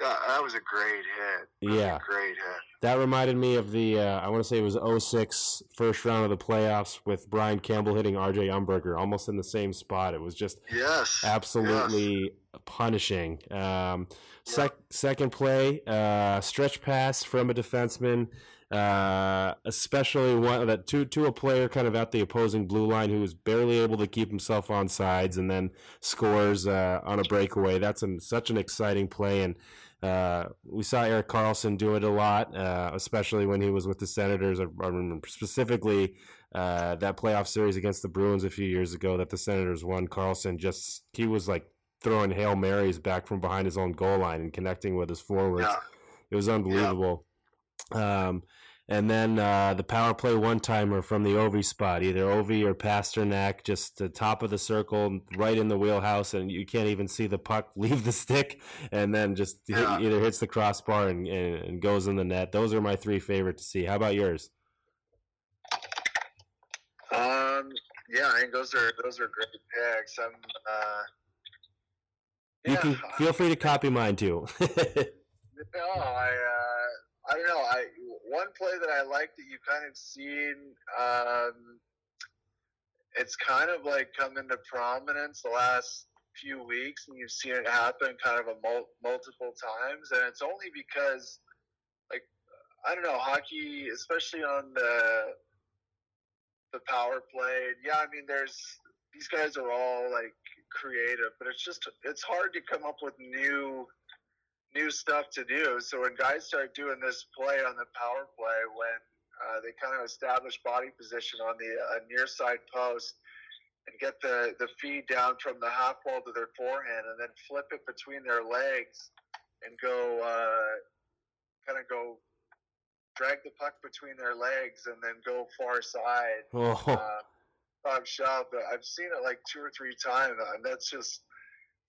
that, that was a great hit. That Yeah. great hit. That reminded me of the uh, I want to say it was 06 first round of the playoffs with Brian Campbell hitting RJ Umberger almost in the same spot. It was just Yes, absolutely punishing. Um, sec- Second play, uh, stretch pass from a defenseman, uh, especially one that to to a player kind of at the opposing blue line who was barely able to keep himself on sides and then scores uh, on a breakaway. That's an, such an exciting play and. Uh, we saw Erik Karlsson do it a lot, uh, especially when he was with the Senators. I, remember specifically uh, that playoff series against the Bruins a few years ago that the Senators won. Carlson just he was like throwing hail marys back from behind his own goal line and connecting with his forwards. Yeah. It was unbelievable. Um, and then uh, the power play one timer from the Ovi spot, either Ovi or Pastrnak, just the top of the circle, right in the wheelhouse, and you can't even see the puck leave the stick, and then just hit- either hits the crossbar and, and, and goes in the net. Those are my three favorite to see. How about yours? Um, yeah, I think those are those are great picks. I'm, uh, You yeah, can feel free to copy mine too. No, I uh, I don't know. I one play that I like that you kind of seen. Um, it's kind of like come into prominence the last few weeks, and you've seen it happen kind of a mul- multiple times, and it's only because, like, I don't know, hockey, especially on the the power play. Yeah, I mean, there's these guys are all like creative, but it's just it's hard to come up with new new stuff to do. So when guys start doing this play on the power play, when uh, they kind of establish body position on the uh, near side post, and get the, the feed down from the half wall to their forehand and then flip it between their legs and go uh, kind of go drag the puck between their legs and then go far side. Oh, Uh, Bob but I've seen it like two or three times, and that's just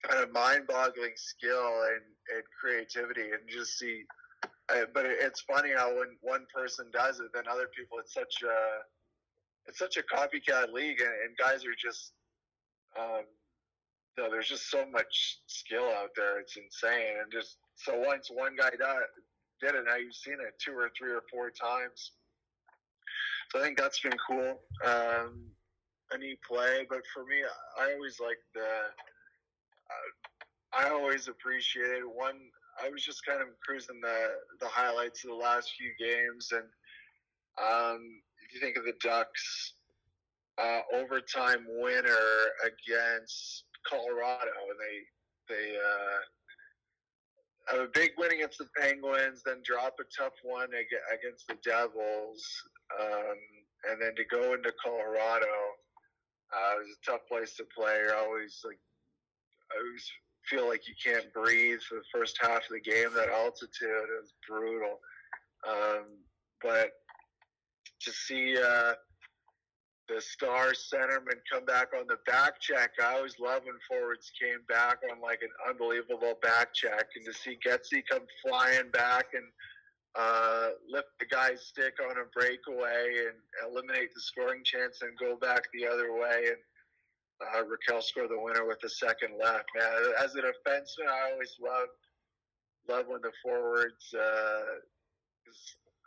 kind of mind-boggling skill and, and creativity, and just see. But it, it's funny how when one person does it, then other people. It's such a it's such a copycat league, and, and guys are just. Um, no, there's just so much skill out there. It's insane, and just so once one guy did, it, now you've seen it two or three or four times. So I think that's been cool. Um, a neat play, but for me, I always like the. I always appreciated one. I was just kind of cruising the the highlights of the last few games, and um, if you think of the Ducks uh, overtime winner against Colorado, and they they uh, have a big win against the Penguins, then drop a tough one against the Devils, um, and then to go into Colorado uh, it was a tough place to play. You're always like, I always feel like you can't breathe for the first half of the game. That altitude is brutal. Um, but to see uh, the star centerman come back on the back check, I always love when forwards came back on like an unbelievable back check, and to see Getzey come flying back and uh, lift the guy's stick on a breakaway and eliminate the scoring chance and go back the other way. And uh, Rakell score the winner with the second left. Man, as a defenseman, I always love love when the forwards. Uh,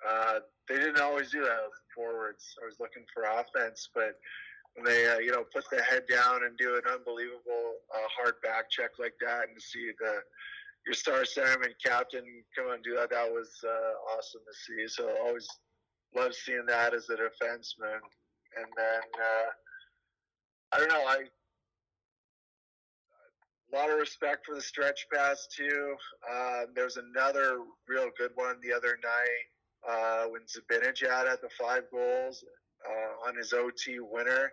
uh, they didn't always do that with forwards. I was looking for offense, but when they uh, you know put the head down and do an unbelievable uh, hard back check like that, and see the your star centerman captain come and do that. That was uh, awesome to see. So I always love seeing that as a defenseman. And then uh, I don't know. I a lot of respect for the stretch pass too. Uh, there was another real good one the other night uh, when Zibanejad had the five goals uh, on his OT winner.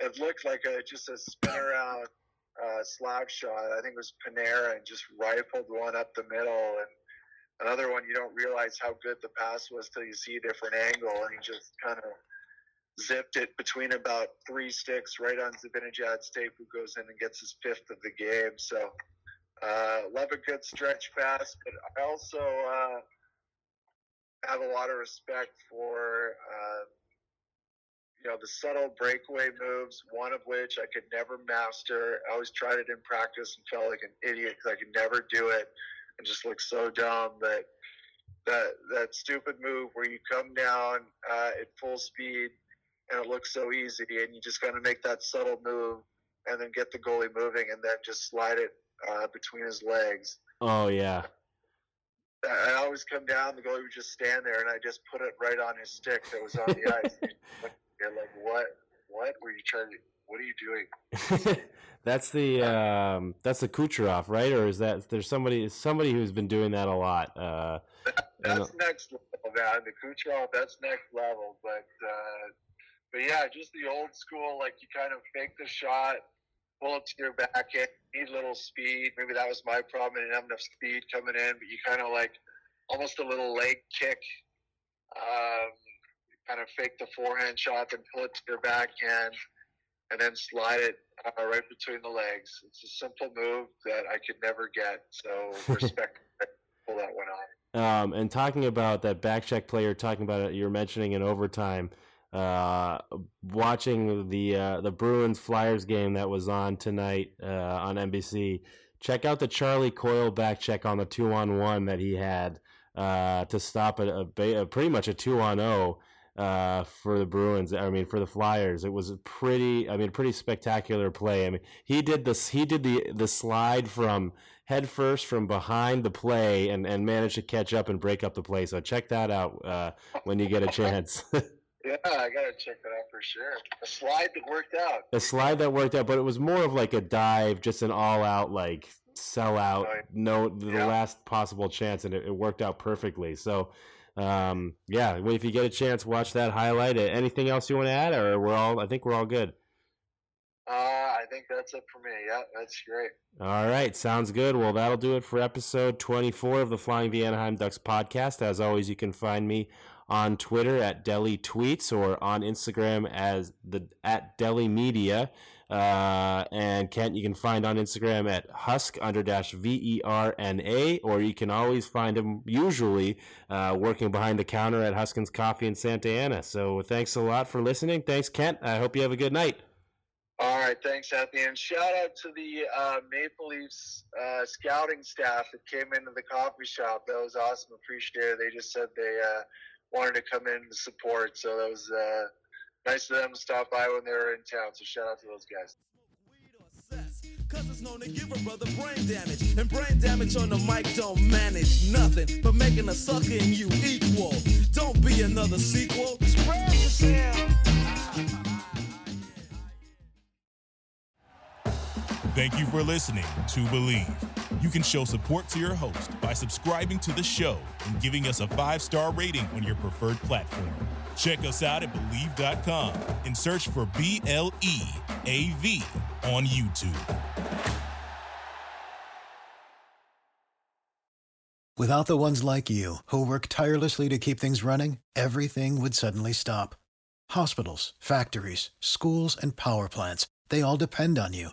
It looked like a just a spin around uh, slap shot. I think it was Panarin and just rifled one up the middle. And another one, you don't realize how good the pass was till you see a different angle, and he just kind of zipped it between about three sticks right on Zibanejad's tape, who goes in and gets his fifth of the game. So uh, love a good stretch pass, but I also uh, have a lot of respect for. Uh, you know, the subtle breakaway moves, one of which I could never master. I always tried it in practice and felt like an idiot because I could never do it and just looked so dumb. But that that stupid move where you come down uh, at full speed and it looks so easy, and you just got to make that subtle move and then get the goalie moving and then just slide it uh, between his legs. oh yeah. I always come down, the goalie would just stand there, and I just put it right on his stick that was on the ice. You're like, what? What were you trying to? What are you doing? that's the um, that's the Kucherov, right? Or is that there's somebody somebody who's been doing that a lot? Uh, That's next level, man. The Kucherov, that's next level. But uh, but yeah, just the old school, like you kind of fake the shot, pull it to your backhand, need a little speed. Maybe that was my problem. I didn't have enough speed coming in, but you kind of like almost a little leg kick. Um, kind of fake the forehand shot, then pull it to your backhand, and then slide it uh, right between the legs. It's a simple move that I could never get. So respect pull that one on. Um, and talking about that back check player, talking about it, you're mentioning in overtime. Uh, watching the uh, the Bruins Flyers game that was on tonight uh, on NBC. Check out the Charlie Coyle back check on the two on one that he had uh, to stop a, a, a pretty much a two on zero uh, for the Bruins. I mean, for the Flyers, it was a pretty. I mean, pretty spectacular play. I mean, he did this. He did the the slide from head first from behind the play and and managed to catch up and break up the play. So check that out when you get a chance. Yeah, I gotta check that out for sure. A slide that worked out. a slide that worked out, but it was more of like a dive, just an all out like sell out, no the Yeah. last possible chance, and it, it worked out perfectly. So. Um, yeah, well, if you get a chance, watch that highlight. Anything else you want to add, or we're all? I think we're all good. Uh, I think that's it for me. Yeah, that's great. All right, sounds good. Well, that'll do it for episode 24 of the Flying V Anaheim Ducks podcast. As always, you can find me on Twitter at Deli Tweets or on Instagram as the at Deli Media. Uh, and Kent, you can find on Instagram at Husk under dash V E R N A, or you can always find him usually uh, working behind the counter at Huskins Coffee in Santa Ana. So thanks a lot for listening. Thanks, Kent. I hope you have a good night. All right, thanks, Anthony. And shout out to the uh, Maple Leafs uh, scouting staff that came into the coffee shop. That was awesome. Appreciate it. They just said they uh, wanted to come in and support. So that was uh, nice of them to stop by when they were in town. So shout out to those guys. Cause it's known to give a brother brain damage. And brain damage on the mic don't manage nothing but making a sucker in you equal. Don't be another sequel. Spread yourself. Thank you for listening to Bleav. You can show support to your host by subscribing to the show and giving us a five star rating on your preferred platform. Check us out at Bleav.com and search for B L E A V on YouTube. Without the ones like you, who work tirelessly to keep things running, everything would suddenly stop. Hospitals, factories, schools, and power plants, they all depend on you.